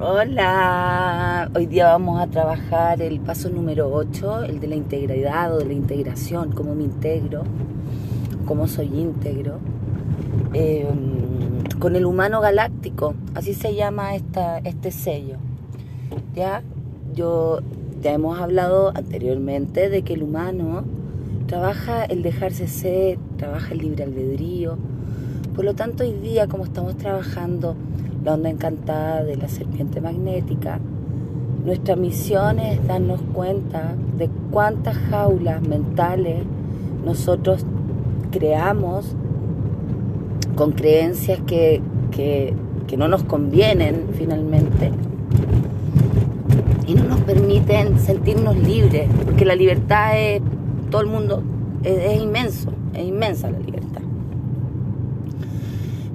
Hola, hoy día vamos a trabajar el paso número 8, el de la integridad o de la integración, cómo me integro, cómo soy íntegro, eh, con el humano galáctico, así se llama esta, este sello. Ya, yo, ya hemos hablado anteriormente de que el humano trabaja el dejarse ser, trabaja el libre albedrío, por lo tanto hoy día como estamos trabajando la onda encantada de la serpiente magnética, nuestra misión es darnos cuenta de cuántas jaulas mentales nosotros creamos con creencias que, que, no nos convienen finalmente y no nos permiten sentirnos libres, porque la libertad es, todo el mundo, es inmenso, es inmensa la libertad.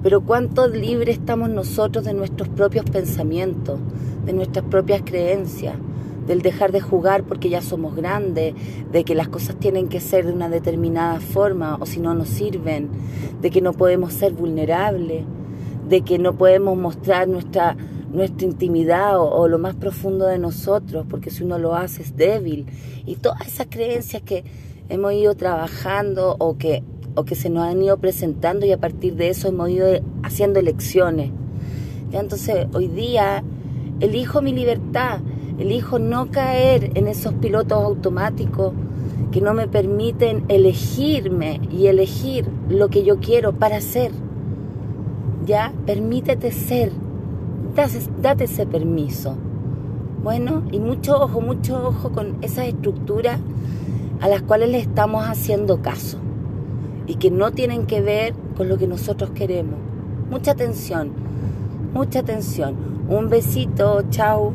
Pero cuánto libre estamos nosotros de nuestros propios pensamientos, de nuestras propias creencias, del dejar de jugar porque ya somos grandes, de que las cosas tienen que ser de una determinada forma o si no nos sirven, de que no podemos ser vulnerables, de que no podemos mostrar nuestra, nuestra intimidad o, o lo más profundo de nosotros, porque si uno lo hace es débil. Y todas esas creencias que hemos ido trabajando o que o que se nos han ido presentando y a partir de eso hemos ido haciendo elecciones. ¿Ya? Entonces, hoy día elijo mi libertad, elijo no caer en esos pilotos automáticos que no me permiten elegirme y elegir lo que yo quiero para ser. ¿Ya? Permítete ser. Date, ese permiso. Bueno, y mucho ojo, mucho ojo con esas estructuras a las cuales le estamos haciendo caso y que no tienen que ver con lo que nosotros queremos. Mucha atención, mucha atención. Un besito, chao.